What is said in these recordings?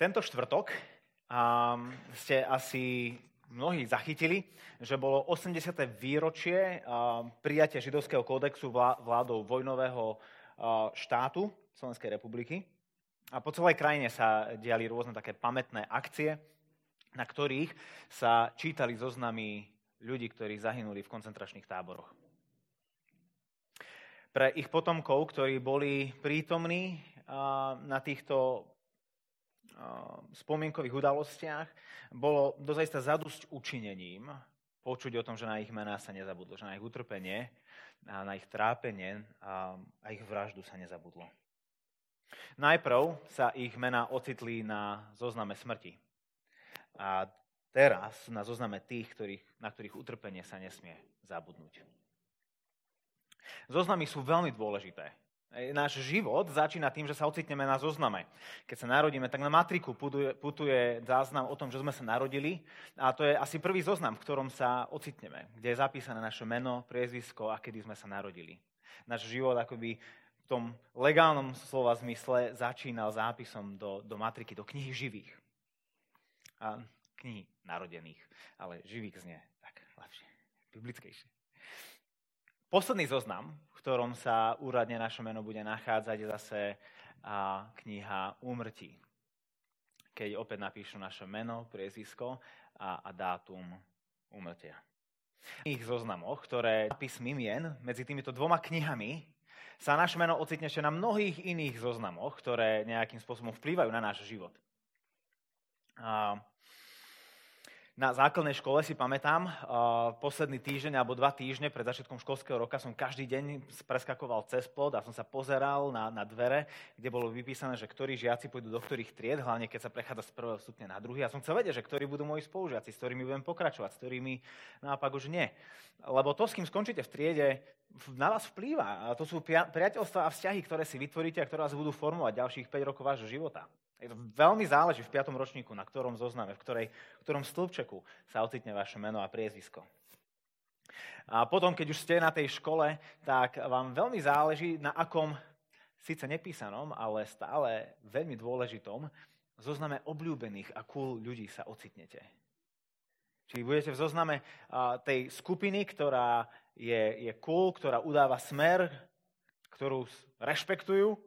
Tento štvrtok um, ste asi mnohí zachytili, že bolo 80. výročie um, prijatia židovského kódexu vládou vojnového uh, štátu Slovenskej republiky. A po celej krajine sa diali rôzne také pamätné akcie, na ktorých sa čítali zoznamy ľudí, ktorí zahynuli v koncentračných táboroch. Pre ich potomkov, ktorí boli prítomní uh, na týchto spomienkových udalostiach bolo dozajsta zadusť učinením počuť o tom, že na ich mená sa nezabudlo, že na ich utrpenie, na ich trápenie a, a ich vraždu sa nezabudlo. Najprv sa ich mená ocitli na zozname smrti. A teraz na zozname tých, ktorých, na ktorých utrpenie sa nesmie zabudnúť. Zoznamy sú veľmi dôležité. Náš život začína tým, že sa ocitneme na zozname. Keď sa narodíme, tak na matriku putuje, záznam o tom, že sme sa narodili. A to je asi prvý zoznam, v ktorom sa ocitneme, kde je zapísané naše meno, priezvisko a kedy sme sa narodili. Náš život akoby v tom legálnom slova zmysle začínal zápisom do, do matriky, do knihy živých. A knihy narodených, ale živých znie tak lepšie, biblickejšie. Posledný zoznam, v ktorom sa úradne naše meno bude nachádzať, je zase kniha úmrtí. Keď opäť napíšu naše meno, priezvisko a, a dátum úmrtia. V ich zoznamoch, ktoré písmy mien medzi týmito dvoma knihami, sa naše meno ocitne ešte na mnohých iných zoznamoch, ktoré nejakým spôsobom vplývajú na náš život. A na základnej škole si pamätám, uh, posledný týždeň alebo dva týždne pred začiatkom školského roka som každý deň preskakoval cez plod a som sa pozeral na, na dvere, kde bolo vypísané, že ktorí žiaci pôjdu do ktorých tried, hlavne keď sa prechádza z prvého stupňa na druhý. A som chcel vedieť, že ktorí budú moji spolužiaci, s ktorými budem pokračovať, s ktorými naopak už nie. Lebo to, s kým skončíte v triede, na vás vplýva. A to sú priateľstva a vzťahy, ktoré si vytvoríte a ktoré vás budú formovať ďalších 5 rokov vášho života. Veľmi záleží v 5. ročníku, na ktorom zozname, v, ktorej, v ktorom stĺpčeku sa ocitne vaše meno a priezvisko. A potom, keď už ste na tej škole, tak vám veľmi záleží, na akom, síce nepísanom, ale stále veľmi dôležitom, zozname obľúbených a cool ľudí sa ocitnete. Čiže budete v zozname tej skupiny, ktorá je, je cool, ktorá udáva smer, ktorú rešpektujú,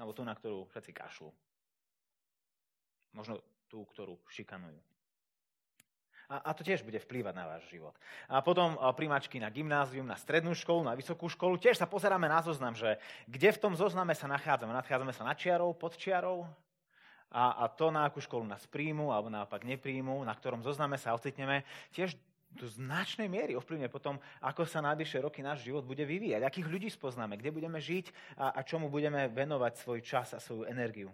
alebo tú, na ktorú všetci kašľú. Možno tú, ktorú šikanujú. A, a to tiež bude vplývať na váš život. A potom primačky na gymnázium, na strednú školu, na vysokú školu. Tiež sa pozeráme na zoznam, že kde v tom zozname sa nachádzame. Nachádzame sa nad čiarou, pod čiarou, a, a to, na akú školu nás príjmu alebo naopak nepríjmu, na ktorom zozname sa ocitneme, tiež do značnej miery ovplyvňuje potom, ako sa najbližšie roky náš život bude vyvíjať, akých ľudí spoznáme, kde budeme žiť a, a čomu budeme venovať svoj čas a svoju energiu.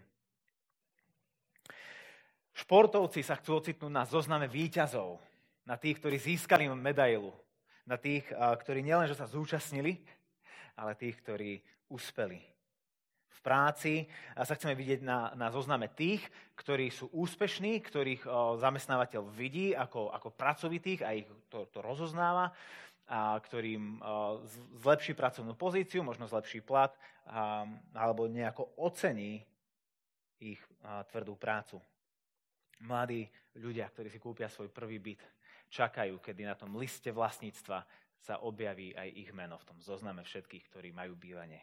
Športovci sa chcú ocitnúť na zozname výťazov, na tých, ktorí získali medailu, na tých, ktorí nielenže sa zúčastnili, ale tých, ktorí uspeli. V práci sa chceme vidieť na, na zozname tých, ktorí sú úspešní, ktorých zamestnávateľ vidí ako, ako pracovitých a ich to, to rozoznáva, a ktorým zlepší pracovnú pozíciu, možno zlepší plat, alebo nejako ocení ich tvrdú prácu. Mladí ľudia, ktorí si kúpia svoj prvý byt, čakajú, kedy na tom liste vlastníctva sa objaví aj ich meno v tom zozname všetkých, ktorí majú bývanie.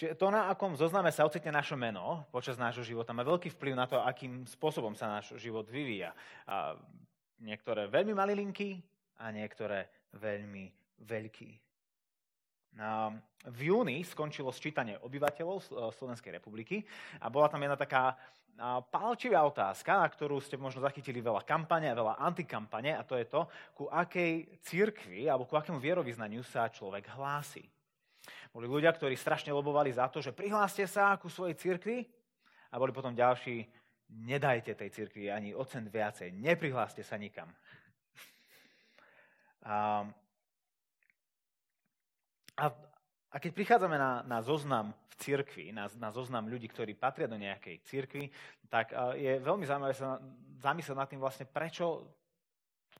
Čiže to, na akom zozname sa ocitne naše meno počas nášho života, má veľký vplyv na to, akým spôsobom sa náš život vyvíja. A niektoré veľmi malilinky a niektoré veľmi veľký. V júni skončilo sčítanie obyvateľov Slovenskej republiky a bola tam jedna taká palčivá otázka, na ktorú ste možno zachytili veľa kampane a veľa antikampane, a to je to, ku akej cirkvi alebo ku akému vierovýznaniu sa človek hlási. Boli ľudia, ktorí strašne lobovali za to, že prihláste sa ku svojej cirkvi a boli potom ďalší, nedajte tej cirkvi ani ocent viacej, neprihláste sa nikam. A, a a keď prichádzame na, na zoznam v cirkvi, na, na zoznam ľudí, ktorí patria do nejakej cirkvi, tak je veľmi zaujímavé sa zamyslieť nad tým vlastne, prečo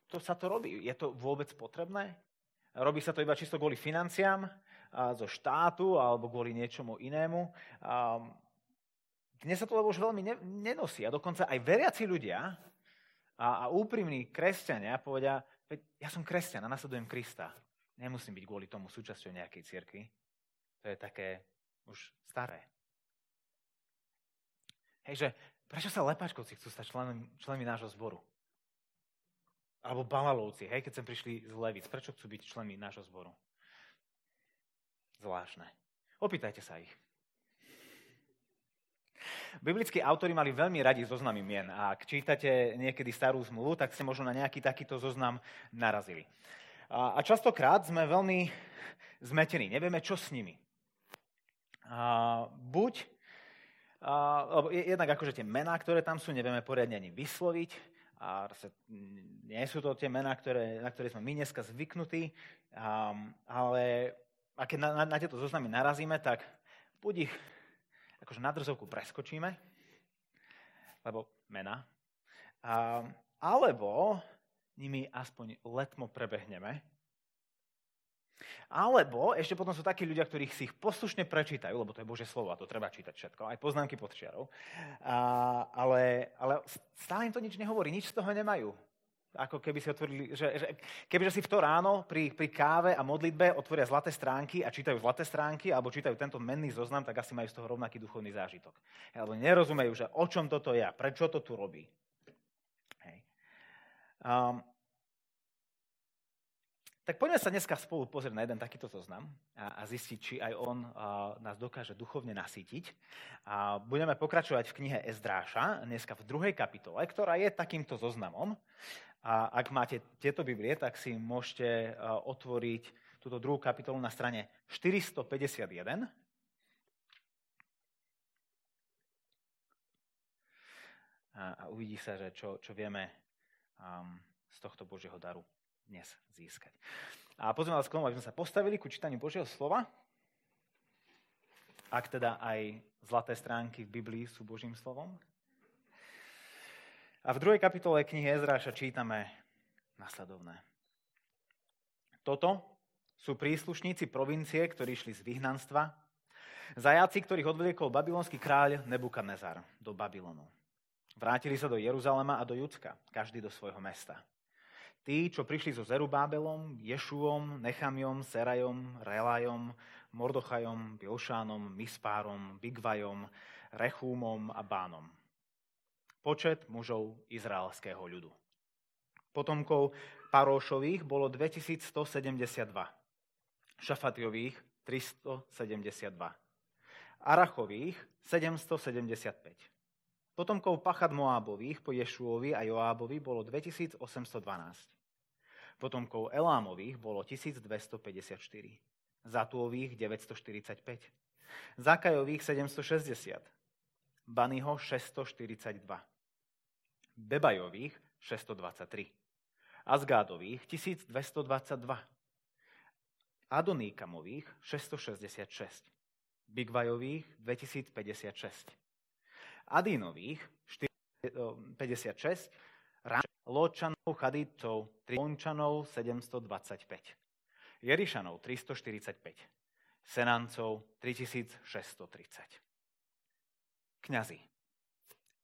to sa to robí. Je to vôbec potrebné? Robí sa to iba čisto kvôli financiám zo štátu alebo kvôli niečomu inému? dnes sa to už veľmi nenosí a dokonca aj veriaci ľudia a, a úprimní kresťania povedia, ja som kresťan a nasledujem Krista. Nemusím byť kvôli tomu súčasťou nejakej cirkvi. To je také už staré. Hej, že prečo sa lepáčkovci chcú stať členmi, členmi nášho zboru? Alebo balalovci, hej, keď sem prišli z Levic. Prečo chcú byť členmi nášho zboru? Zvláštne. Opýtajte sa ich. Biblickí autory mali veľmi radi zoznamy mien a ak čítate niekedy starú zmluvu, tak ste možno na nejaký takýto zoznam narazili. A, a častokrát sme veľmi zmetení, nevieme, čo s nimi. A, buď, a, jednak akože tie mená, ktoré tam sú, nevieme poriadne ani vysloviť, a nie sú to tie mená, ktoré, na ktoré sme my dneska zvyknutí, um, ale a keď na, na, na tieto zoznamy narazíme, tak buď ich akože na drzovku preskočíme, lebo mena, a, alebo nimi aspoň letmo prebehneme. Alebo ešte potom sú takí ľudia, ktorí si ich poslušne prečítajú, lebo to je Bože slovo a to treba čítať všetko, aj poznámky pod čiarou. A, ale, ale stále im to nič nehovorí, nič z toho nemajú. Ako keby si otvorili, že, že kebyže si v to ráno pri, pri káve a modlitbe otvoria zlaté stránky a čítajú zlaté stránky alebo čítajú tento menný zoznam, tak asi majú z toho rovnaký duchovný zážitok. Alebo nerozumejú, že o čom toto je, prečo to tu robí. Hej. Um, tak poďme sa dneska spolu pozrieť na jeden takýto zoznam a, a zistiť, či aj on a, nás dokáže duchovne nasýtiť. A budeme pokračovať v knihe Ezdráša, dneska v druhej kapitole, ktorá je takýmto zoznamom. A ak máte tieto Biblie, tak si môžete otvoriť túto druhú kapitolu na strane 451. A, uvidí sa, že čo, čo vieme um, z tohto Božieho daru dnes získať. A pozrieme vás k tomu, aby sme sa postavili ku čítaniu Božieho slova. Ak teda aj zlaté stránky v Biblii sú Božím slovom. A v druhej kapitole knihy Ezráša čítame nasledovné. Toto sú príslušníci provincie, ktorí šli z vyhnanstva, zajáci, ktorých odvliekol babylonský kráľ Nebukadnezar do Babylonu. Vrátili sa do Jeruzalema a do Judska, každý do svojho mesta. Tí, čo prišli so Zerubábelom, Ješuom, Nechamiom, Serajom, Relajom, Mordochajom, Bilšánom, Mispárom, Bigvajom, Rechúmom a Bánom – počet mužov izraelského ľudu. Potomkov Paróšových bolo 2172, Šafatiových 372, Arachových 775. Potomkov Pachad Moábových po Ješuovi a Joábovi bolo 2812. Potomkov Elámových bolo 1254. Zatúových 945. Zakajových 760. Banyho 642. Bebajových 623, Azgádových 1222, Adoníkamových 666, Bigvajových 2056, Adínových 56, Ločanov, Chadícov, Trončanov 725, Jerišanov 345, Senancov 3630. Kňazi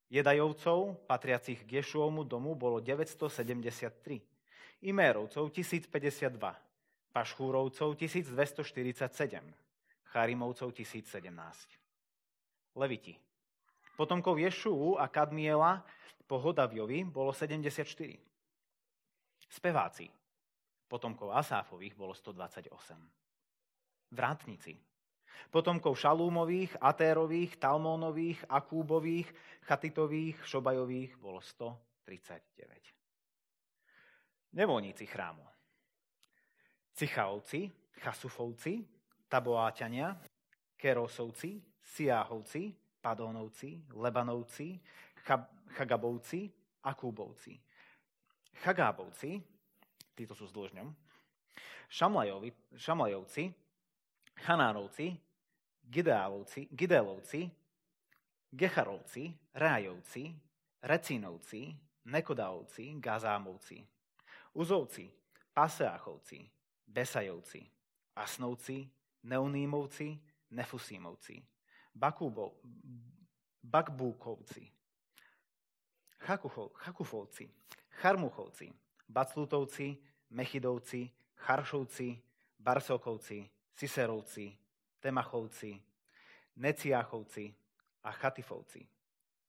Jedajovcov, patriacich k Ješuovmu domu, bolo 973. Imérovcov 1052. Pašchúrovcov 1247. Charimovcov 1017. Leviti. Potomkov Ješuu a Kadmiela po Hodaviovi bolo 74. Speváci. Potomkov Asáfových bolo 128. Vrátnici potomkov Šalúmových, Atérových, Talmónových, Akúbových, Chatitových, Šobajových bolo 139. Nevolníci chrámu. Cichaovci, Chasufovci, Taboáťania, Kerosovci, Siáhovci, Padónovci, Lebanovci, Chagabovci, Akúbovci. Chagábovci, títo sú s dlžňom, Šamlajovci, Chanánovci, Gideálovci, Gidelovci, Gecharovci, Rájovci, Recínovci, Nekodávci, Gazámovci, Uzovci, Paseáchovci, Besajovci, Asnovci, Neunímovci, Nefusímovci, Bakúbov, Bakbúkovci, Chakufovci, Charmuchovci, Baclutovci, Mechidovci, Charšovci, Barsokovci, Ciserovci, Temachovci, Neciáchovci a Chatifovci.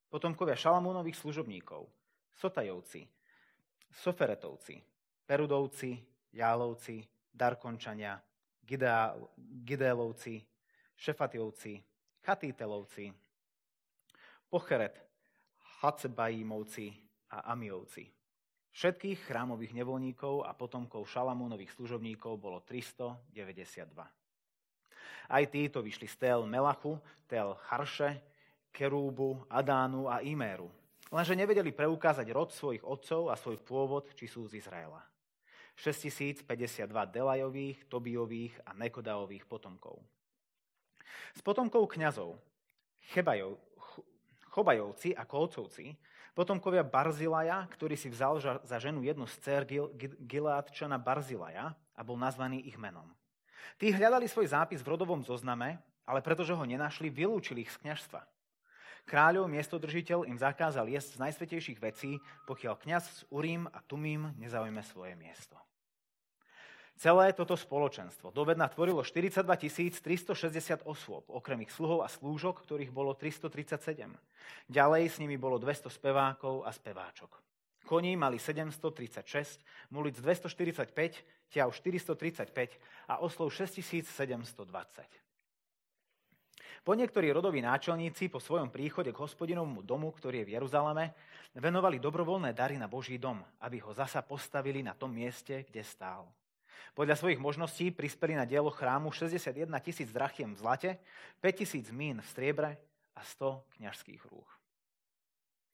Potomkovia Šalamúnových služobníkov, Sotajovci, Soferetovci, Perudovci, Jálovci, Darkončania, Gidélovci, Šefatiovci, Chatítelovci, Pocheret, Hacebajímovci a Amiovci. Všetkých chrámových nevolníkov a potomkov Šalamúnových služobníkov bolo 392. Aj títo vyšli z Tel Melachu, Tel Harše, Kerúbu, Adánu a Iméru. Lenže nevedeli preukázať rod svojich otcov a svoj pôvod, či sú z Izraela. 6052 Delajových, Tobiových a Nekodaových potomkov. Z potomkov kňazov Chebajov, Chobajovci a Kolcovci Potomkovia Barzilaja, ktorý si vzal za ženu jednu z dcer Gileadčana Barzilaja a bol nazvaný ich menom. Tí hľadali svoj zápis v rodovom zozname, ale pretože ho nenašli, vylúčili ich z kňažstva. Kráľov miestodržiteľ im zakázal jesť z najsvetejších vecí, pokiaľ kňaz z Urím a Tumím nezaujme svoje miesto. Celé toto spoločenstvo dovedna tvorilo 42 360 osôb, okrem ich sluhov a slúžok, ktorých bolo 337. Ďalej s nimi bolo 200 spevákov a speváčok. Koní mali 736, mulic 245, ťav 435 a oslov 6720. Po niektorí rodoví náčelníci po svojom príchode k hospodinovmu domu, ktorý je v Jeruzaleme, venovali dobrovoľné dary na Boží dom, aby ho zasa postavili na tom mieste, kde stál. Podľa svojich možností prispeli na dielo chrámu 61 tisíc drachiem v zlate, 5 tisíc mín v striebre a 100 kňažských rúch.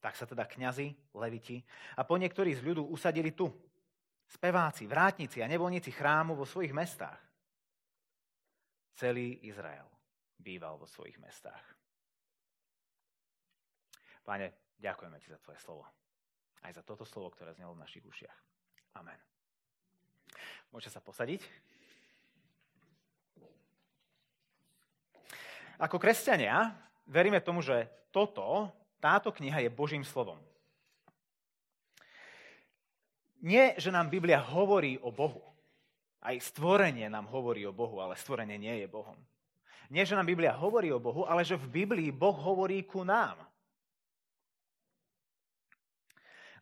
Tak sa teda kňazi, leviti a po niektorí z ľudu usadili tu. Speváci, vrátnici a nevolníci chrámu vo svojich mestách. Celý Izrael býval vo svojich mestách. Pane, ďakujeme Ti za Tvoje slovo. Aj za toto slovo, ktoré znelo v našich ušiach. Amen. Môžete sa posadiť. Ako kresťania veríme tomu, že toto, táto kniha je Božím slovom. Nie, že nám Biblia hovorí o Bohu. Aj stvorenie nám hovorí o Bohu, ale stvorenie nie je Bohom. Nie, že nám Biblia hovorí o Bohu, ale že v Biblii Boh hovorí ku nám.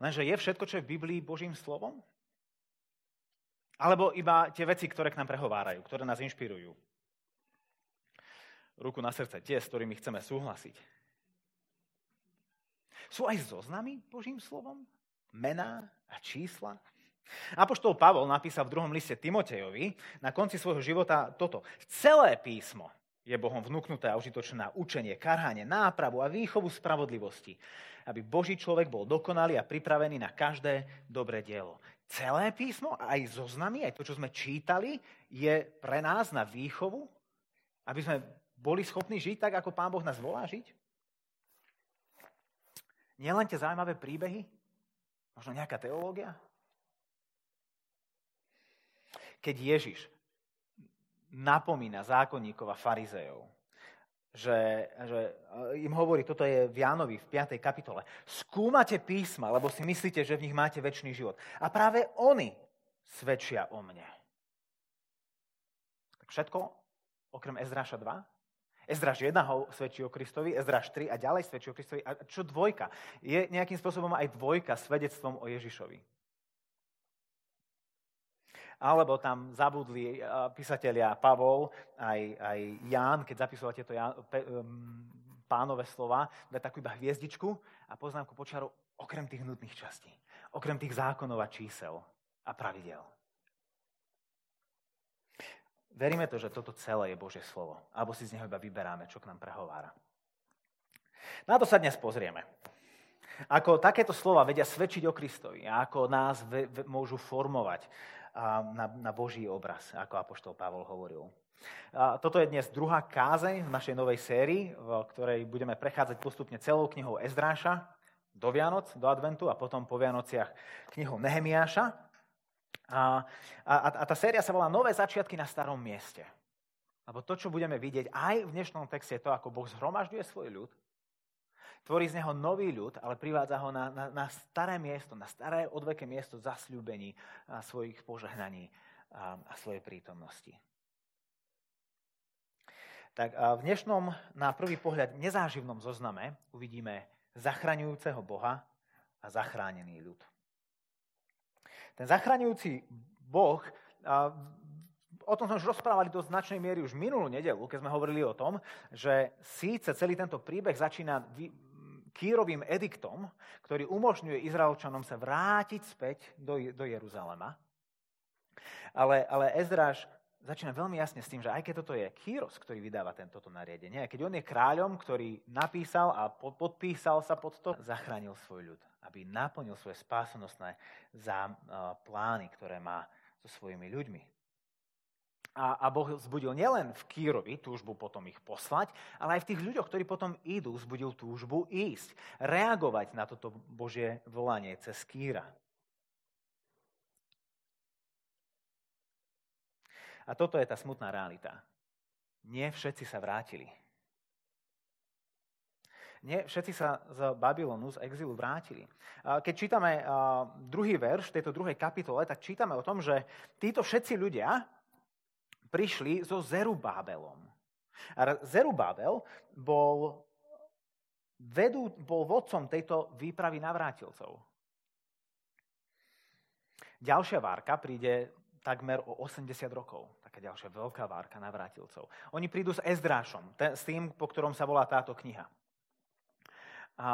Lenže je všetko, čo je v Biblii Božím slovom? Alebo iba tie veci, ktoré k nám prehovárajú, ktoré nás inšpirujú. Ruku na srdce, tie, s ktorými chceme súhlasiť. Sú aj zoznamy Božím slovom? Mená a čísla? Apoštol Pavol napísal v druhom liste Timotejovi na konci svojho života toto. Celé písmo je Bohom vnúknuté a užitočné na učenie, karhanie, nápravu a výchovu spravodlivosti, aby Boží človek bol dokonalý a pripravený na každé dobré dielo celé písmo, aj zoznamy, aj to, čo sme čítali, je pre nás na výchovu, aby sme boli schopní žiť tak, ako Pán Boh nás volá žiť? Nielen tie zaujímavé príbehy? Možno nejaká teológia? Keď Ježiš napomína zákonníkov a farizejov, že, že eh, im hovorí, toto je v Jánovi v 5. kapitole. Skúmate písma, lebo si myslíte, že v nich máte väčší život. A práve oni svedčia o mne. Tak všetko, okrem Ezráša 2? Ezráš 1 ho svedčí o Kristovi, Ezráš 3 a ďalej svedčí o Kristovi. A čo dvojka? Je nejakým spôsobom aj dvojka svedectvom o Ježišovi alebo tam zabudli eh, písatelia Pavol aj, aj Ján, keď zapisoval tieto pánové slova, dá takú iba hviezdičku a poznámku počiarov okrem tých nutných častí, okrem tých zákonov a čísel a pravidel. Veríme to, že toto celé je Božie slovo, alebo si z neho iba vyberáme, čo k nám prehovára. Na to sa dnes pozrieme. Ako takéto slova vedia svedčiť o Kristovi ako nás ve, ve, môžu formovať na, na Boží obraz, ako Apoštol Pavol hovoril. A toto je dnes druhá kázeň v našej novej sérii, v ktorej budeme prechádzať postupne celou knihou Ezdráša do Vianoc, do Adventu a potom po Vianociach knihou Nehemiáša. A, a, a tá séria sa volá Nové začiatky na starom mieste. Lebo to, čo budeme vidieť aj v dnešnom texte, je to, ako Boh zhromažďuje svoj ľud, Tvorí z neho nový ľud, ale privádza ho na, na, na staré miesto, na staré odveké miesto zasľúbení a svojich požehnaní a, a svojej prítomnosti. Tak a v dnešnom, na prvý pohľad, nezáživnom zozname uvidíme zachraňujúceho Boha a zachránený ľud. Ten zachraňujúci Boh o tom sme už rozprávali do značnej miery už minulú nedelu, keď sme hovorili o tom, že síce celý tento príbeh začína Kýrovým ediktom, ktorý umožňuje Izraelčanom sa vrátiť späť do, do Jeruzalema. Ale, ale Ezráš začína veľmi jasne s tým, že aj keď toto je Kýros, ktorý vydáva tento nariadenie, keď on je kráľom, ktorý napísal a podpísal sa pod to, zachránil svoj ľud, aby naplnil svoje spásonosné plány, ktoré má so svojimi ľuďmi. A, a Boh vzbudil nielen v Kýrovi túžbu potom ich poslať, ale aj v tých ľuďoch, ktorí potom idú, vzbudil túžbu ísť, reagovať na toto Božie volanie cez Kýra. A toto je tá smutná realita. Nie všetci sa vrátili. Nie, všetci sa z Babylonu, z exilu vrátili. Keď čítame druhý verš tejto druhej kapitole, tak čítame o tom, že títo všetci ľudia, prišli so Zerubábelom. A Zerubábel bol, vedú, bol vodcom tejto výpravy navrátilcov. Ďalšia várka príde takmer o 80 rokov. Taká ďalšia veľká várka navrátilcov. Oni prídu s Ezdrášom, s tým, po ktorom sa volá táto kniha. A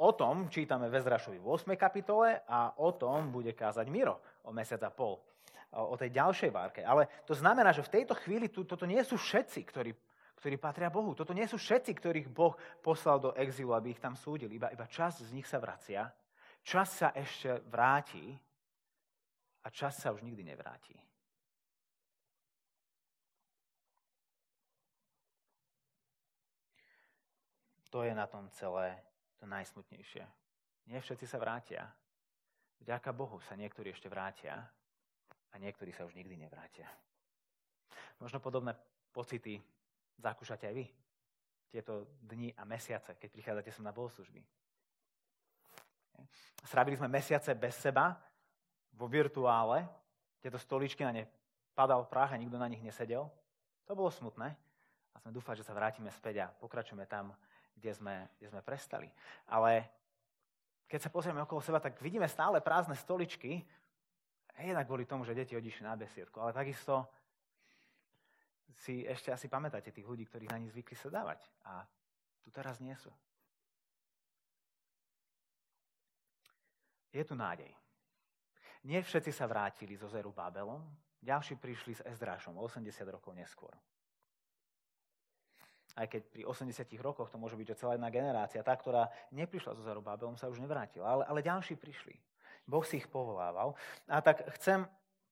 o tom čítame v Ezdrášovi v 8. kapitole a o tom bude kázať Miro o mesiac a pol o tej ďalšej várke. Ale to znamená, že v tejto chvíli tu, toto nie sú všetci, ktorí, ktorí patria Bohu. Toto nie sú všetci, ktorých Boh poslal do exilu, aby ich tam súdil. Iba, iba časť z nich sa vracia, čas sa ešte vráti a čas sa už nikdy nevráti. To je na tom celé to najsmutnejšie. Nie všetci sa vrátia. Vďaka Bohu sa niektorí ešte vrátia, a niektorí sa už nikdy nevrátia. Možno podobné pocity zakúšate aj vy tieto dni a mesiace, keď prichádzate sem na bohoslužby. Strávili sme mesiace bez seba, vo virtuále, tieto stoličky na ne padal prach a nikto na nich nesedel. To bolo smutné a sme dúfali, že sa vrátime späť a pokračujeme tam, kde sme, kde sme prestali. Ale keď sa pozrieme okolo seba, tak vidíme stále prázdne stoličky, Jednak kvôli tomu, že deti odišli na besiedku, ale takisto si ešte asi pamätáte tých ľudí, ktorí na nich zvykli sa dávať. A tu teraz nie sú. Je tu nádej. Nie všetci sa vrátili zo Zeru Babelom, ďalší prišli s Ezdrášom 80 rokov neskôr. Aj keď pri 80 rokoch to môže byť že celá jedna generácia, tá, ktorá neprišla zo Zeru Babelom, sa už nevrátila, ale, ale ďalší prišli. Boh si ich povolával. A tak chcem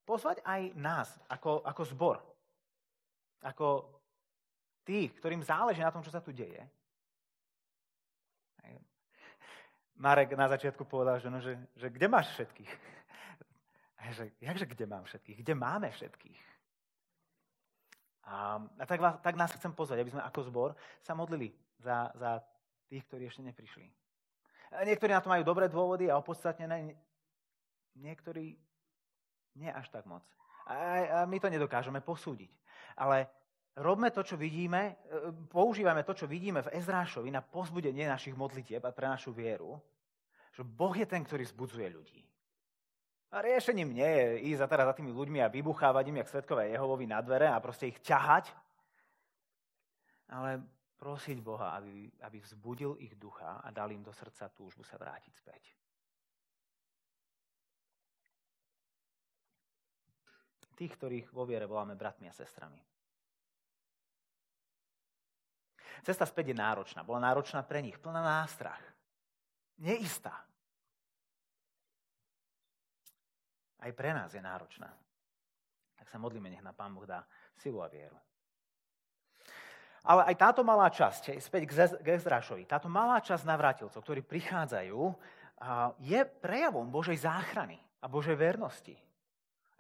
pozvať aj nás ako, ako zbor. Ako tých, ktorým záleží na tom, čo sa tu deje. Marek na začiatku povedal, že, no, že, že kde máš všetkých? A že, jakže kde mám všetkých? Kde máme všetkých? A, a tak, vás, tak nás chcem pozvať, aby sme ako zbor sa modlili za, za tých, ktorí ešte neprišli. Niektorí na to majú dobré dôvody a opodstatnené, Niektorí nie až tak moc. A, my to nedokážeme posúdiť. Ale robme to, čo vidíme, e, používame to, čo vidíme v Ezrášovi na pozbudenie našich modlitieb a pre našu vieru, že Boh je ten, ktorý zbudzuje ľudí. A riešením nie je ísť za, teda za tými ľuďmi a vybuchávať im, jak svetkové Jehovovi na dvere a proste ich ťahať, ale prosiť Boha, aby, aby vzbudil ich ducha a dal im do srdca túžbu sa vrátiť späť. Tých, ktorých vo viere voláme bratmi a sestrami. Cesta späť je náročná. Bola náročná pre nich, plná nástrach. Neistá. Aj pre nás je náročná. Tak sa modlíme, nech na Pán Boh dá silu a vieru. Ale aj táto malá časť, späť k Ezrašovi, táto malá časť navrátilcov, ktorí prichádzajú, je prejavom Božej záchrany a Božej vernosti.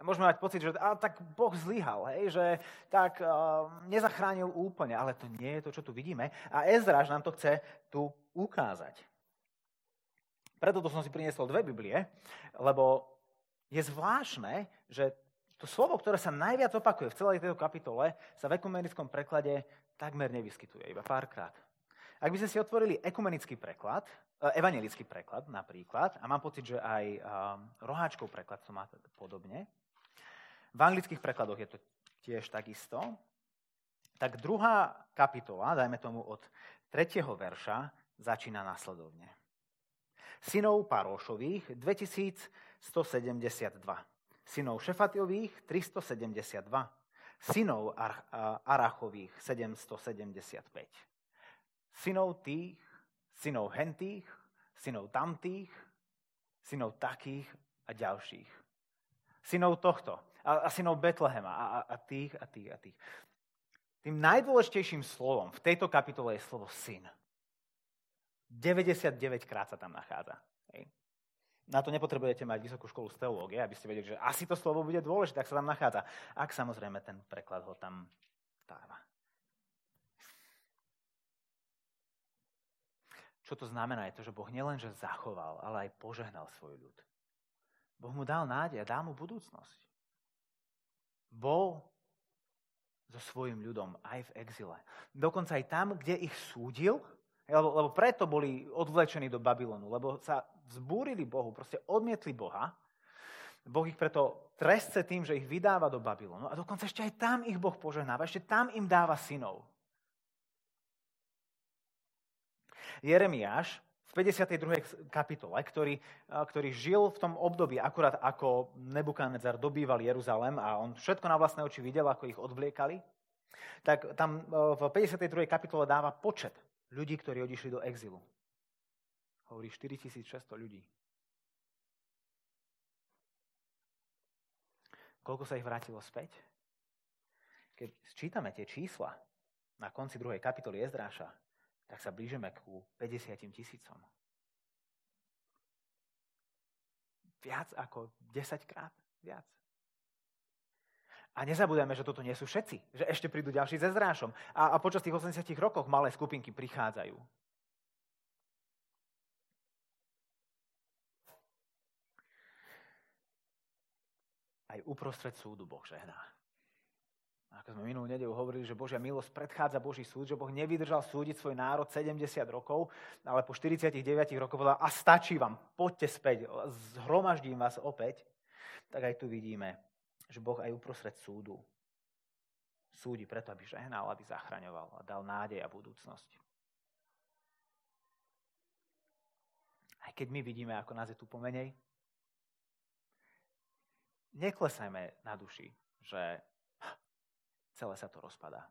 Môžeme mať pocit, že a, tak Boh zlyhal, hej, že tak uh, nezachránil úplne, ale to nie je to, čo tu vidíme. A Ezraž nám to chce tu ukázať. Preto to som si priniesol dve Biblie, lebo je zvláštne, že to slovo, ktoré sa najviac opakuje v celej tejto kapitole, sa v ekumenickom preklade takmer nevyskytuje, iba párkrát. Ak by sme si otvorili ekumenický preklad, e, evangelický preklad napríklad, a mám pocit, že aj um, roháčkov preklad to má podobne, v anglických prekladoch je to tiež takisto. Tak druhá kapitola, dajme tomu od 3. verša, začína následovne. Synov Paróšových 2172. Synov Šefatiových 372. Synov Arachových 775. Synov tých, synov hentých, synov tamtých, synov takých a ďalších. Synov tohto a, a synov Betlehema a, a, tých a tých a tých. Tým najdôležitejším slovom v tejto kapitole je slovo syn. 99 krát sa tam nachádza. Hej. Na to nepotrebujete mať vysokú školu z teológie, aby ste vedeli, že asi to slovo bude dôležité, ak sa tam nachádza. Ak samozrejme ten preklad ho tam dáva. Čo to znamená? Je to, že Boh nielenže zachoval, ale aj požehnal svoj ľud. Boh mu dal nádej a dá mu budúcnosť bol so svojim ľudom aj v exile. Dokonca aj tam, kde ich súdil, lebo, lebo preto boli odvlečení do Babylonu, lebo sa vzbúrili Bohu, proste odmietli Boha. Boh ich preto trestce tým, že ich vydáva do Babylonu a dokonca ešte aj tam ich Boh požehnáva, ešte tam im dáva synov. Jeremiáš 52. kapitole, ktorý, ktorý žil v tom období, akurát ako Nebukadnezar dobýval Jeruzalem a on všetko na vlastné oči videl, ako ich odvliekali, tak tam v 52. kapitole dáva počet ľudí, ktorí odišli do exilu. Hovorí 4600 ľudí. Koľko sa ich vrátilo späť? Keď sčítame tie čísla na konci druhej kapitoly Ezdráša, tak sa blížime ku 50 tisícom. Viac ako 10 krát viac. A nezabudeme, že toto nie sú všetci. Že ešte prídu ďalší ze zrášom. A, a počas tých 80 rokov malé skupinky prichádzajú. Aj uprostred súdu Boh žehná. Ako sme minulú nedelu hovorili, že Božia milosť predchádza Boží súd, že Boh nevydržal súdiť svoj národ 70 rokov, ale po 49 rokoch povedal, a stačí vám, poďte späť, zhromaždím vás opäť. Tak aj tu vidíme, že Boh aj uprostred súdu súdi preto, aby žehnal, aby zachraňoval a dal nádej a budúcnosť. Aj keď my vidíme, ako nás je tu pomenej, neklesajme na duši, že celé sa to rozpadá.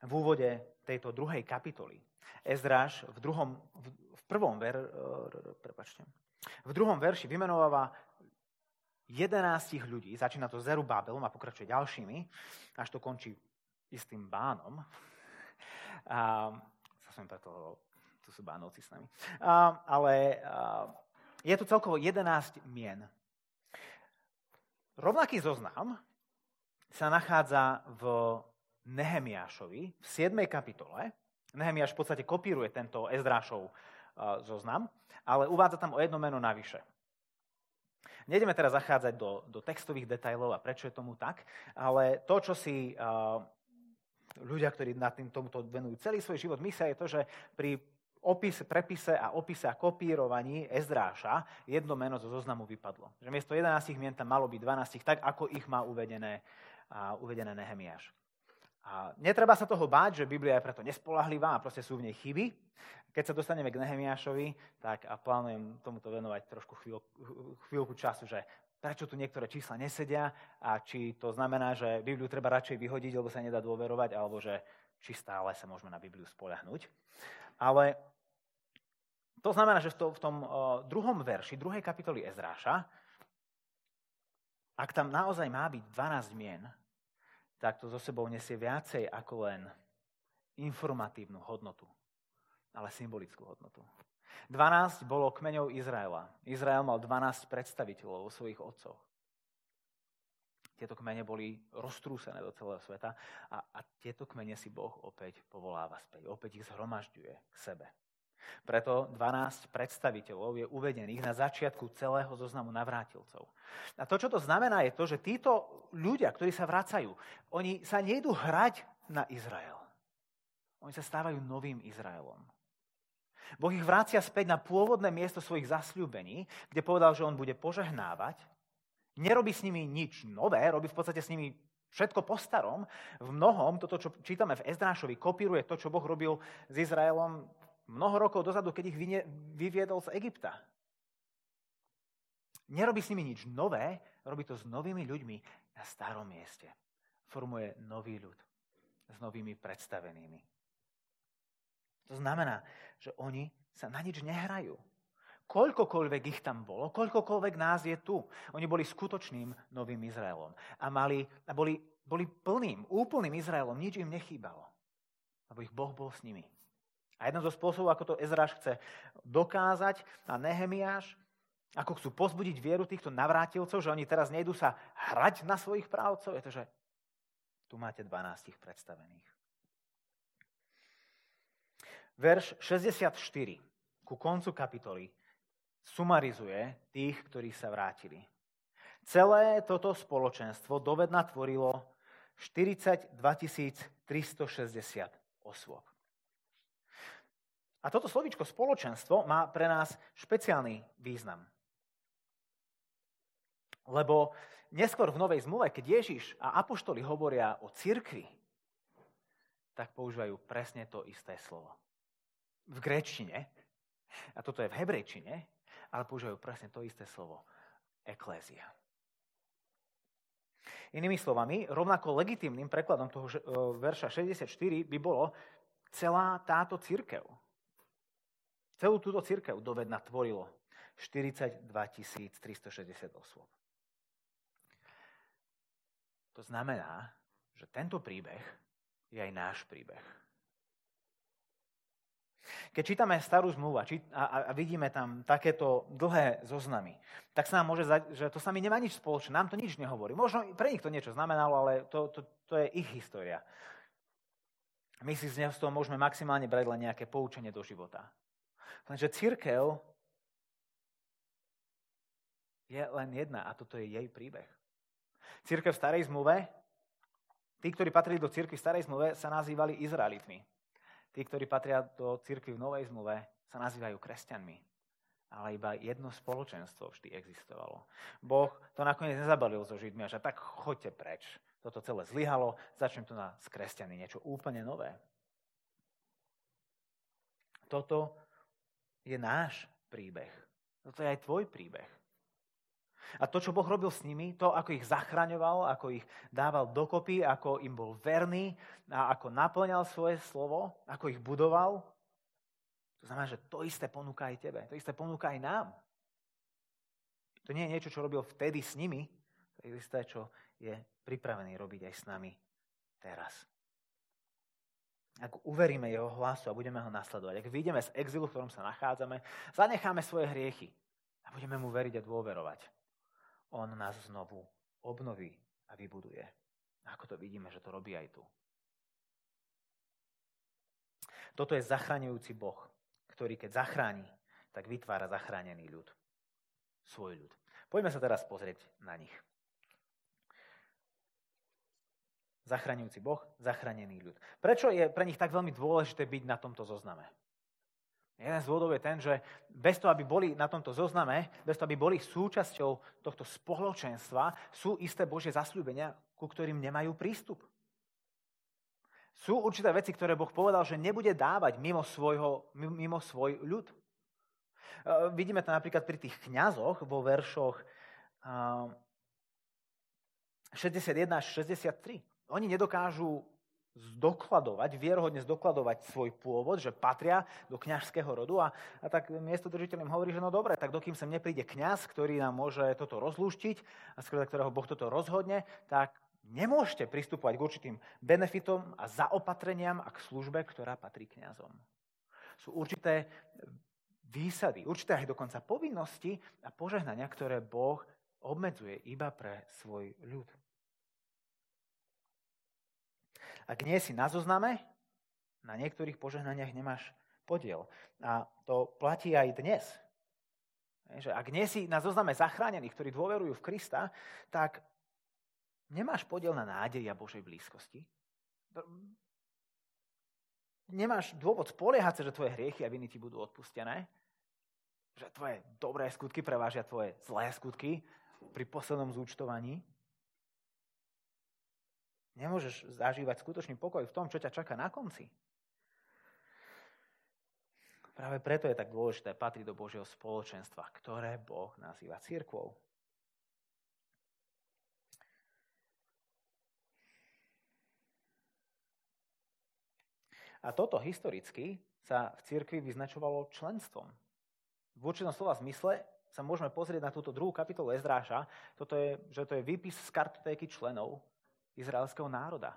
V úvode tejto druhej kapitoly Ezdráž v, druhom, v prvom ver, prepačte, v druhom verši vymenováva 11 ľudí, začína to Zeru Babelom a pokračuje ďalšími, až to končí istým bánom. A, sa som preto, tu sú bánovci s nami. A, ale a, je tu celkovo 11 mien. Rovnaký zoznam sa nachádza v Nehemiášovi v 7. kapitole. Nehemiáš v podstate kopíruje tento Ezdrášov zoznam, ale uvádza tam o jedno meno navyše. Nejdeme teraz zachádzať do, do textových detajlov a prečo je tomu tak, ale to, čo si uh, ľudia, ktorí nad tým tomuto venujú celý svoj život, myslia, je to, že pri opis, prepise a opise a kopírovaní Ezdráša jedno meno zo zoznamu vypadlo. Že miesto 11 mien tam malo byť 12, tak ako ich má uvedené, uh, uvedené Nehemiáš. A netreba sa toho báť, že Biblia je preto nespolahlivá a proste sú v nej chyby. Keď sa dostaneme k Nehemiášovi, tak a plánujem tomuto venovať trošku chvíľ, chvíľku času, že prečo tu niektoré čísla nesedia a či to znamená, že Bibliu treba radšej vyhodiť, lebo sa nedá dôverovať, alebo že či stále sa môžeme na Bibliu spoľahnúť. Ale to znamená, že v, to, v tom uh, druhom verši, druhej kapitoly Ezráša, ak tam naozaj má byť 12 mien, tak to so sebou nesie viacej ako len informatívnu hodnotu, ale symbolickú hodnotu. 12 bolo kmeňov Izraela. Izrael mal 12 predstaviteľov vo svojich otcoch. Tieto kmene boli roztrúsené do celého sveta a, a tieto kmene si Boh opäť povoláva späť. Opäť ich zhromažďuje k sebe. Preto 12 predstaviteľov je uvedených na začiatku celého zoznamu navrátilcov. A to, čo to znamená, je to, že títo ľudia, ktorí sa vracajú, oni sa nejdú hrať na Izrael. Oni sa stávajú novým Izraelom. Boh ich vracia späť na pôvodné miesto svojich zasľúbení, kde povedal, že on bude požehnávať. Nerobí s nimi nič nové, robí v podstate s nimi všetko po starom. V mnohom, toto, čo čítame v Ezdrášovi, kopíruje to, čo Boh robil s Izraelom mnoho rokov dozadu, keď ich vyviedol z Egypta. Nerobí s nimi nič nové, robí to s novými ľuďmi na starom mieste. Formuje nový ľud s novými predstavenými. To znamená, že oni sa na nič nehrajú. Koľkokoľvek ich tam bolo, koľkokoľvek nás je tu. Oni boli skutočným novým Izraelom. A, mali, a boli, boli plným, úplným Izraelom. Nič im nechýbalo. Lebo ich Boh bol s nimi. A jeden zo spôsobov, ako to Ezraš chce dokázať a Nehemiáš, ako chcú pozbudiť vieru týchto navrátilcov, že oni teraz nejdú sa hrať na svojich právcov, je to, že tu máte 12 predstavených. Verš 64 ku koncu kapitoly sumarizuje tých, ktorí sa vrátili. Celé toto spoločenstvo dovedna tvorilo 42 360 osôb. A toto slovičko spoločenstvo má pre nás špeciálny význam. Lebo neskôr v Novej zmluve, keď Ježiš a Apoštoli hovoria o cirkvi, tak používajú presne to isté slovo. V gréčtine, a toto je v hebrejčine, ale používajú presne to isté slovo. Eklézia. Inými slovami, rovnako legitimným prekladom toho e, verša 64 by bolo celá táto církev. Celú túto církev dovedna tvorilo 42 360 osôb. To znamená, že tento príbeh je aj náš príbeh. Keď čítame starú zmluvu a, a, vidíme tam takéto dlhé zoznamy, tak sa nám môže zdať, že to sa mi nemá nič spoločné, nám to nič nehovorí. Možno pre nich to niečo znamenalo, ale to, to, to je ich história. My si z toho môžeme maximálne brať len nejaké poučenie do života. Lenže církev je len jedna a toto je jej príbeh. Církev v starej zmluve, tí, ktorí patrili do církvy v starej zmluve, sa nazývali Izraelitmi. Tí, ktorí patria do církvy v novej zmluve, sa nazývajú kresťanmi. Ale iba jedno spoločenstvo vždy existovalo. Boh to nakoniec nezabalil so Židmi a že tak choďte preč. Toto celé zlyhalo, začnem tu na s kresťany niečo úplne nové. Toto je náš príbeh. Toto je aj tvoj príbeh. A to, čo Boh robil s nimi, to, ako ich zachraňoval, ako ich dával dokopy, ako im bol verný a ako naplňal svoje slovo, ako ich budoval, to znamená, že to isté ponúka aj tebe. To isté ponúka aj nám. To nie je niečo, čo robil vtedy s nimi, to je isté, čo je pripravený robiť aj s nami teraz ak uveríme jeho hlasu a budeme ho nasledovať, ak vyjdeme z exilu, v ktorom sa nachádzame, zanecháme svoje hriechy a budeme mu veriť a dôverovať, on nás znovu obnoví a vybuduje. Ako to vidíme, že to robí aj tu. Toto je zachraňujúci Boh, ktorý keď zachráni, tak vytvára zachránený ľud. Svoj ľud. Poďme sa teraz pozrieť na nich. Zachraňujúci Boh, zachranený ľud. Prečo je pre nich tak veľmi dôležité byť na tomto zozname? Jeden z dôvodov je ten, že bez toho, aby boli na tomto zozname, bez toho, aby boli súčasťou tohto spoločenstva, sú isté Božie zasľúbenia, ku ktorým nemajú prístup. Sú určité veci, ktoré Boh povedal, že nebude dávať mimo, svojho, mimo svoj ľud. E, vidíme to napríklad pri tých kňazoch vo veršoch 61 až 63. Oni nedokážu zdokladovať, vierohodne zdokladovať svoj pôvod, že patria do kňažského rodu a, a tak miesto držiteľ im hovorí, že no dobre, tak dokým sem nepríde kňaz, ktorý nám môže toto rozlúštiť a skrze ktorého Boh toto rozhodne, tak nemôžete pristupovať k určitým benefitom a zaopatreniam a k službe, ktorá patrí kňazom. Sú určité výsady, určité aj dokonca povinnosti a požehnania, ktoré Boh obmedzuje iba pre svoj ľud. Ak nie si na zozname, na niektorých požehnaniach nemáš podiel. A to platí aj dnes. Že ak nie si na zozname zachránených, ktorí dôverujú v Krista, tak nemáš podiel na nádej a Božej blízkosti. Nemáš dôvod spoliehať sa, že tvoje hriechy a viny ti budú odpustené. Že tvoje dobré skutky prevážia tvoje zlé skutky pri poslednom zúčtovaní. Nemôžeš zažívať skutočný pokoj v tom, čo ťa čaká na konci. Práve preto je tak dôležité patriť do Božieho spoločenstva, ktoré Boh nazýva církvou. A toto historicky sa v cirkvi vyznačovalo členstvom. V určitom slova zmysle sa môžeme pozrieť na túto druhú kapitolu Ezdráša, toto je, že to je výpis z kartotéky členov izraelského národa.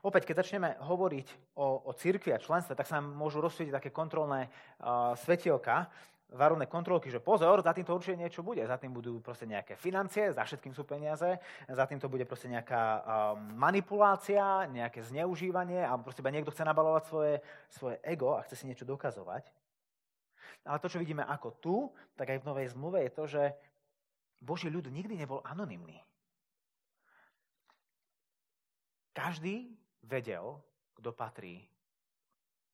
Opäť, keď začneme hovoriť o, o cirkvi a členstve, tak sa nám môžu rozsvietiť také kontrolné uh, svetielka, varovné kontrolky, že pozor, za týmto určite niečo bude. Za tým budú proste nejaké financie, za všetkým sú peniaze, za tým to bude proste nejaká uh, manipulácia, nejaké zneužívanie, alebo proste niekto chce nabalovať svoje, svoje ego a chce si niečo dokazovať. Ale to, čo vidíme ako tu, tak aj v Novej zmluve je to, že Boží ľud nikdy nebol anonymný. Každý vedel, kto patrí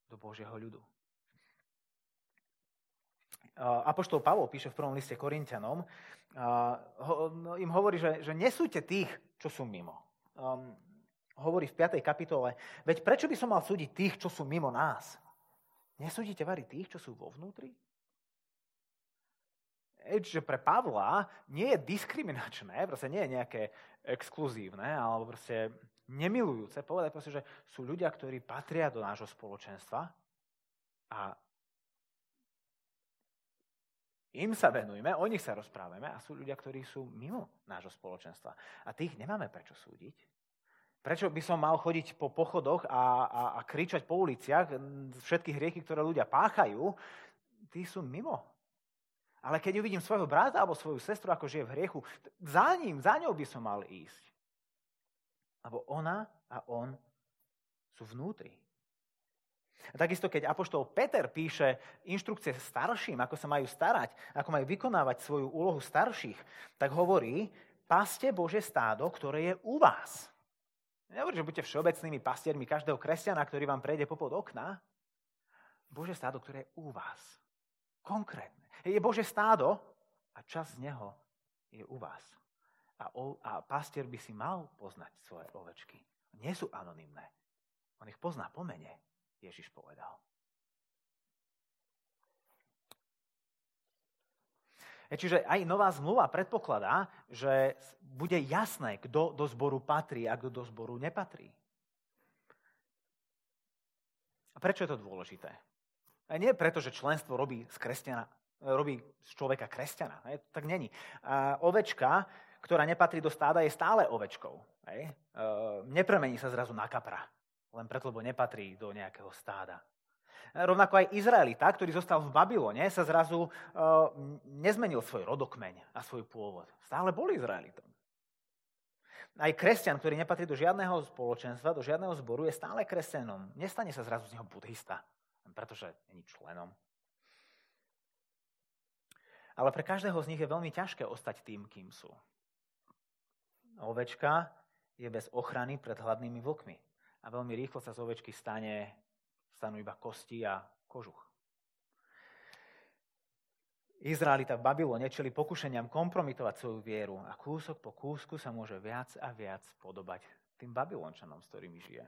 do Božieho ľudu. Apoštol Pavol píše v prvom liste Korintianom, no, im hovorí, že, že nesúďte tých, čo sú mimo. Um, hovorí v 5. kapitole, veď prečo by som mal súdiť tých, čo sú mimo nás? Nesúdite vari tých, čo sú vo vnútri? Čiže pre Pavla nie je diskriminačné, proste nie je nejaké exkluzívne, alebo proste nemilujúce povedať proste, že sú ľudia, ktorí patria do nášho spoločenstva a im sa venujeme, o nich sa rozprávame a sú ľudia, ktorí sú mimo nášho spoločenstva. A tých nemáme prečo súdiť. Prečo by som mal chodiť po pochodoch a, a, a kričať po uliciach všetky hriechy, ktoré ľudia páchajú? Tí sú mimo. Ale keď uvidím svojho brata alebo svoju sestru, ako žije v hriechu, za ním, za ňou by som mal ísť. Lebo ona a on sú vnútri. A takisto, keď Apoštol Peter píše inštrukcie starším, ako sa majú starať, ako majú vykonávať svoju úlohu starších, tak hovorí, paste Bože stádo, ktoré je u vás. Nehovorí, že buďte všeobecnými pastiermi každého kresťana, ktorý vám prejde popod okna. Bože stádo, ktoré je u vás. Konkrétne. Je Bože stádo a čas z neho je u vás a, o, a pastier by si mal poznať svoje ovečky. Nie sú anonymné. On ich pozná po mene, Ježiš povedal. E, čiže aj nová zmluva predpokladá, že bude jasné, kto do zboru patrí a kto do zboru nepatrí. A prečo je to dôležité? A nie preto, že členstvo robí z, kresťana, robí z človeka kresťana. Tak není. A ovečka ktorá nepatrí do stáda, je stále ovečkou. Hej? E, nepremení sa zrazu na kapra, len preto, lebo nepatrí do nejakého stáda. E, rovnako aj Izraelita, ktorý zostal v Babylone, sa zrazu e, nezmenil svoj rodokmeň a svoj pôvod. Stále bol Izraelitom. Aj kresťan, ktorý nepatrí do žiadneho spoločenstva, do žiadneho zboru, je stále kresťanom. Nestane sa zrazu z neho buddhista, pretože není členom. Ale pre každého z nich je veľmi ťažké ostať tým, kým sú. Ovečka je bez ochrany pred hladnými vlkmi. A veľmi rýchlo sa z ovečky stane, stanú iba kosti a kožuch. Izraelita v Babylone čeli pokušeniam kompromitovať svoju vieru a kúsok po kúsku sa môže viac a viac podobať tým Babylončanom, s ktorými žije.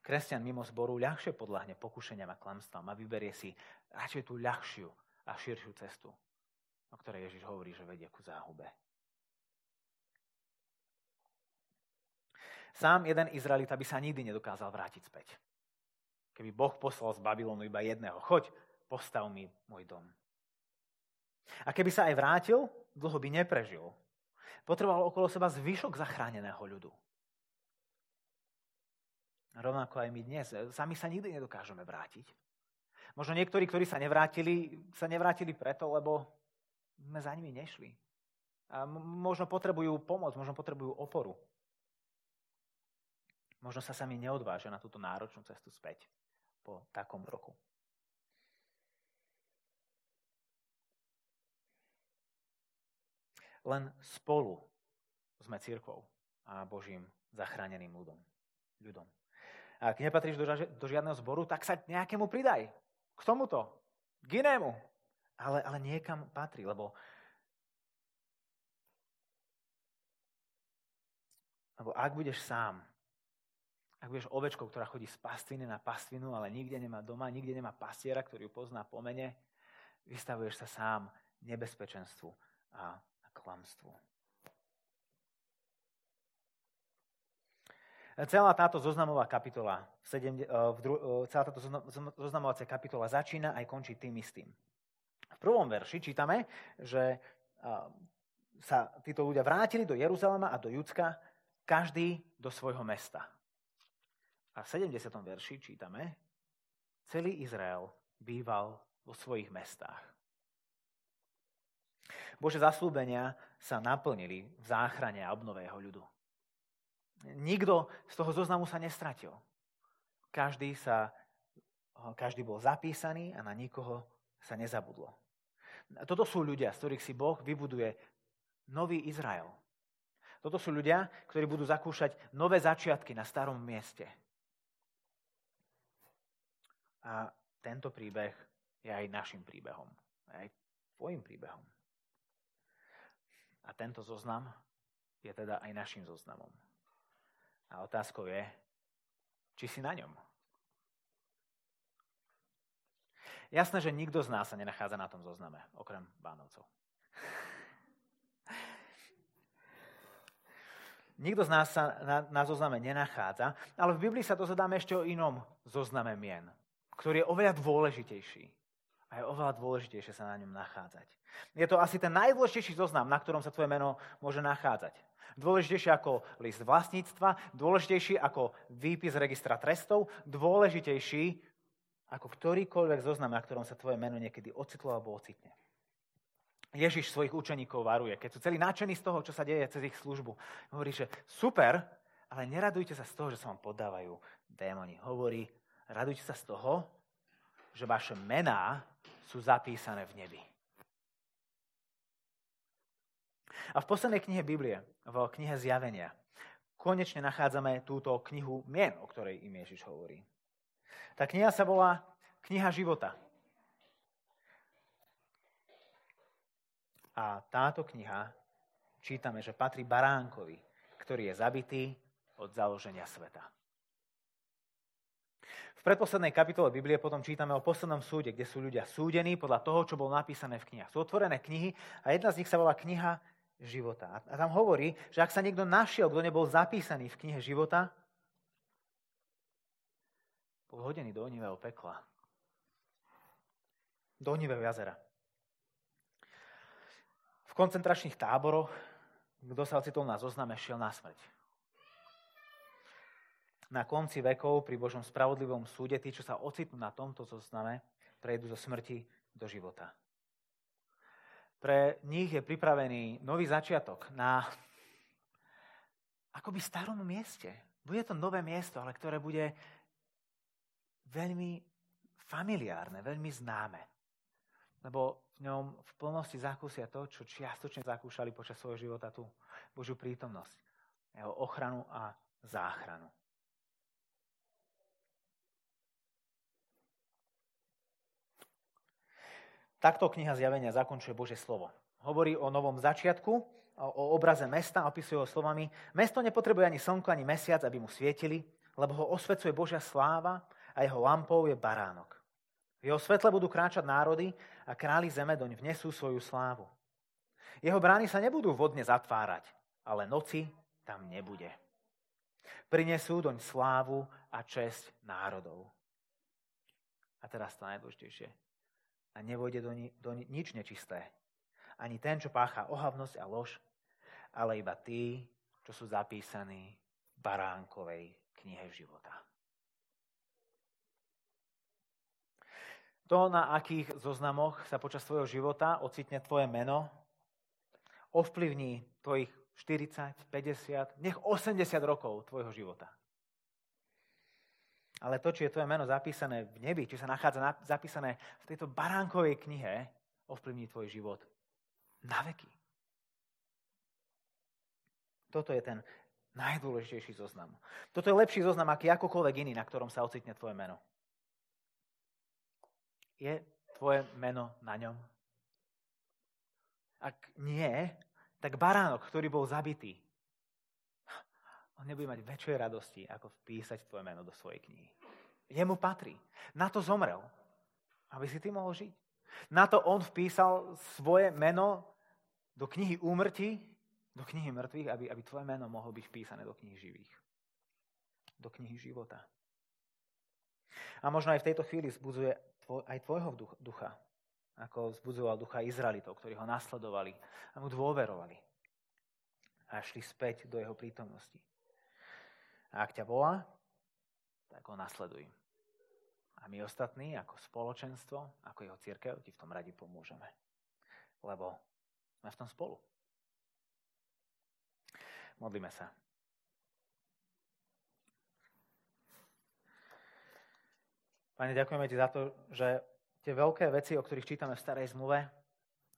Kresťan mimo zboru ľahšie podľahne pokušeniam a klamstvám a vyberie si radšej tú ľahšiu a širšiu cestu, o ktorej Ježiš hovorí, že vedie ku záhube. Sám jeden Izraelita by sa nikdy nedokázal vrátiť späť. Keby Boh poslal z Babylonu iba jedného, choď, postav mi môj dom. A keby sa aj vrátil, dlho by neprežil. Potreboval okolo seba zvyšok zachráneného ľudu. Rovnako aj my dnes. Sami sa nikdy nedokážeme vrátiť. Možno niektorí, ktorí sa nevrátili, sa nevrátili preto, lebo sme za nimi nešli. A možno potrebujú pomoc, možno potrebujú oporu. Možno sa sami neodvážia na túto náročnú cestu späť po takom roku. Len spolu sme církvou a Božím zachráneným ľudom. ľudom. Ak nepatríš do, do žiadneho zboru, tak sa nejakému pridaj. K tomuto. K inému. Ale, ale niekam patrí, lebo Lebo ak budeš sám, ak budeš ovečkou, ktorá chodí z pastviny na pastvinu, ale nikde nemá doma, nikde nemá pastiera, ktorý ju pozná po mene, vystavuješ sa sám nebezpečenstvu a, klamstvu. Celá táto zoznamová kapitola, celá táto zoznamovacia kapitola začína aj končí tým istým. V prvom verši čítame, že sa títo ľudia vrátili do Jeruzalema a do Judska, každý do svojho mesta. A v 70. verši čítame, celý Izrael býval vo svojich mestách. Bože zaslúbenia sa naplnili v záchrane a obnove jeho ľudu. Nikto z toho zoznamu sa nestratil. Každý, sa, každý bol zapísaný a na nikoho sa nezabudlo. Toto sú ľudia, z ktorých si Boh vybuduje nový Izrael. Toto sú ľudia, ktorí budú zakúšať nové začiatky na starom mieste. A tento príbeh je aj našim príbehom. Aj tvojim príbehom. A tento zoznam je teda aj našim zoznamom. A otázkou je, či si na ňom. Jasné, že nikto z nás sa nenachádza na tom zozname, okrem Bánovcov. Nikto z nás sa na, na zozname nenachádza, ale v Biblii sa dozvedáme ešte o inom zozname mien, ktorý je oveľa dôležitejší. A je oveľa dôležitejšie sa na ňom nachádzať. Je to asi ten najdôležitejší zoznam, na ktorom sa tvoje meno môže nachádzať. Dôležitejšie ako list vlastníctva, dôležitejší ako výpis registra trestov, dôležitejší ako ktorýkoľvek zoznam, na ktorom sa tvoje meno niekedy ocitlo alebo ocitne. Ježiš svojich učeníkov varuje, keď sú celí nadšení z toho, čo sa deje cez ich službu. Hovorí, že super, ale neradujte sa z toho, že sa vám podávajú démoni. Hovorí, radujte sa z toho, že vaše mená sú zapísané v nebi. A v poslednej knihe Biblie, v knihe Zjavenia, konečne nachádzame túto knihu mien, o ktorej im Ježiš hovorí. Tá kniha sa volá Kniha života. A táto kniha čítame, že patrí baránkovi, ktorý je zabitý od založenia sveta. V predposlednej kapitole Biblie potom čítame o poslednom súde, kde sú ľudia súdení podľa toho, čo bolo napísané v knihách. Sú otvorené knihy a jedna z nich sa volá kniha života. A tam hovorí, že ak sa niekto našiel, kto nebol zapísaný v knihe života, bol hodený do ohnivého pekla. Do ohnivého jazera. V koncentračných táboroch, kto sa ocitol na zozname, šiel na smrť na konci vekov pri Božom spravodlivom súde, tí, čo sa ocitnú na tomto zozname, prejdú zo smrti do života. Pre nich je pripravený nový začiatok na akoby starom mieste. Bude to nové miesto, ale ktoré bude veľmi familiárne, veľmi známe. Lebo v ňom v plnosti zakúsia to, čo čiastočne zakúšali počas svojho života tu. Božiu prítomnosť, jeho ochranu a záchranu. Takto kniha zjavenia zakončuje Bože slovo. Hovorí o novom začiatku, o obraze mesta, opisuje ho slovami Mesto nepotrebuje ani slnko, ani mesiac, aby mu svietili, lebo ho osvecuje Božia sláva a jeho lampou je baránok. V jeho svetle budú kráčať národy a králi zeme doň vnesú svoju slávu. Jeho brány sa nebudú vodne zatvárať, ale noci tam nebude. Prinesú doň slávu a česť národov. A teraz to najdôležitejšie a nevojde do, ni- do ni- nič nečisté. Ani ten, čo pácha ohavnosť a lož, ale iba tí, čo sú zapísaní v baránkovej knihe života. To, na akých zoznamoch sa počas tvojho života ocitne tvoje meno, ovplyvní tvojich 40, 50, nech 80 rokov tvojho života. Ale to, či je tvoje meno zapísané v nebi, či sa nachádza zapísané v tejto baránkovej knihe, ovplyvní tvoj život na veky. Toto je ten najdôležitejší zoznam. Toto je lepší zoznam, aký akokoľvek iný, na ktorom sa ocitne tvoje meno. Je tvoje meno na ňom? Ak nie, tak baránok, ktorý bol zabitý, on nebude mať väčšej radosti, ako vpísať tvoje meno do svojej knihy. Jemu patrí. Na to zomrel. Aby si ty mohol žiť. Na to on vpísal svoje meno do knihy úmrtí, do knihy mŕtvych, aby, aby tvoje meno mohlo byť vpísané do knihy živých. Do knihy života. A možno aj v tejto chvíli zbudzuje tvoj, aj tvojho ducha, ako vzbudzoval ducha Izraelitov, ktorí ho nasledovali a mu dôverovali a šli späť do jeho prítomnosti. A ak ťa volá, tak ho nasleduj. A my ostatní, ako spoločenstvo, ako jeho církev, ti v tom radi pomôžeme. Lebo sme v tom spolu. Modlíme sa. Pane, ďakujeme ti za to, že tie veľké veci, o ktorých čítame v starej zmluve,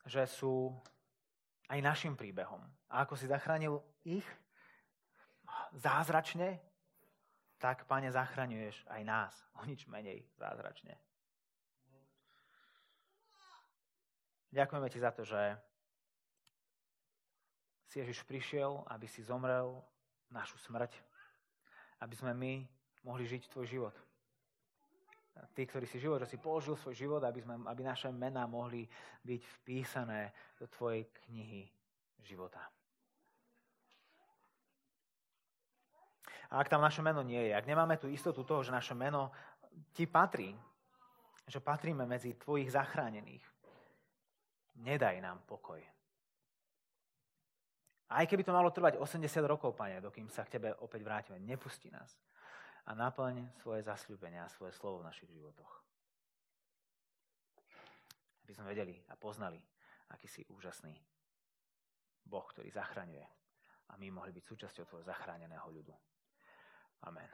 že sú aj našim príbehom. A ako si zachránil ich, zázračne, tak, Pane, zachraňuješ aj nás. O nič menej zázračne. Ďakujeme Ti za to, že si Ježiš prišiel, aby si zomrel našu smrť, aby sme my mohli žiť Tvoj život. Tí, ktorí si život, že si položil svoj život, aby, sme, aby naše mená mohli byť vpísané do Tvojej knihy života. A ak tam naše meno nie je, ak nemáme tú istotu toho, že naše meno ti patrí, že patríme medzi tvojich zachránených, nedaj nám pokoj. Aj keby to malo trvať 80 rokov, Pane, dokým sa k Tebe opäť vrátime, nepusti nás a naplň svoje zasľúbenia a svoje slovo v našich životoch. Aby sme vedeli a poznali, aký si úžasný Boh, ktorý zachraňuje a my mohli byť súčasťou Tvojho zachráneného ľudu. Amen.